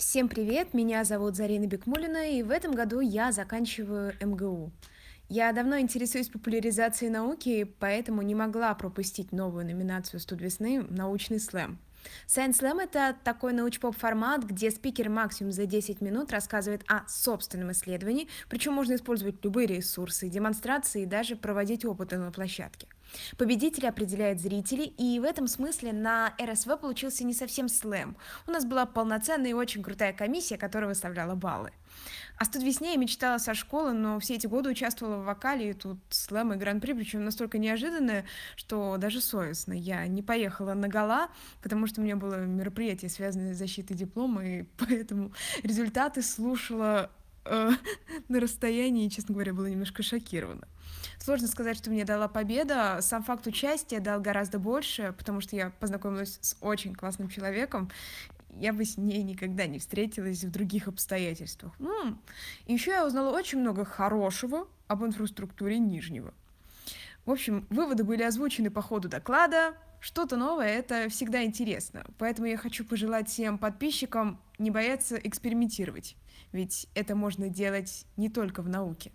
Всем привет, меня зовут Зарина Бекмулина, и в этом году я заканчиваю МГУ. Я давно интересуюсь популяризацией науки, поэтому не могла пропустить новую номинацию «Студ весны» «Научный слэм». Science Slam— это такой научпоп формат, где спикер максимум за 10 минут рассказывает о собственном исследовании, причем можно использовать любые ресурсы, демонстрации и даже проводить опыты на площадке. Победитель определяет зрители, и в этом смысле на РСВ получился не совсем слэм. У нас была полноценная и очень крутая комиссия, которая выставляла баллы. А тут весне я мечтала со школы, но все эти годы участвовала в вокале, и тут слэм и гран-при, причем настолько неожиданное, что даже совестно. Я не поехала на гала, потому что у меня было мероприятие, связанное с защитой диплома, и поэтому результаты слушала э, на расстоянии, честно говоря, была немножко шокирована. Сложно сказать, что мне дала победа. Сам факт участия дал гораздо больше, потому что я познакомилась с очень классным человеком. Я бы с ней никогда не встретилась в других обстоятельствах. Ну, еще я узнала очень много хорошего об инфраструктуре Нижнего. В общем, выводы были озвучены по ходу доклада. Что-то новое — это всегда интересно. Поэтому я хочу пожелать всем подписчикам не бояться экспериментировать. Ведь это можно делать не только в науке.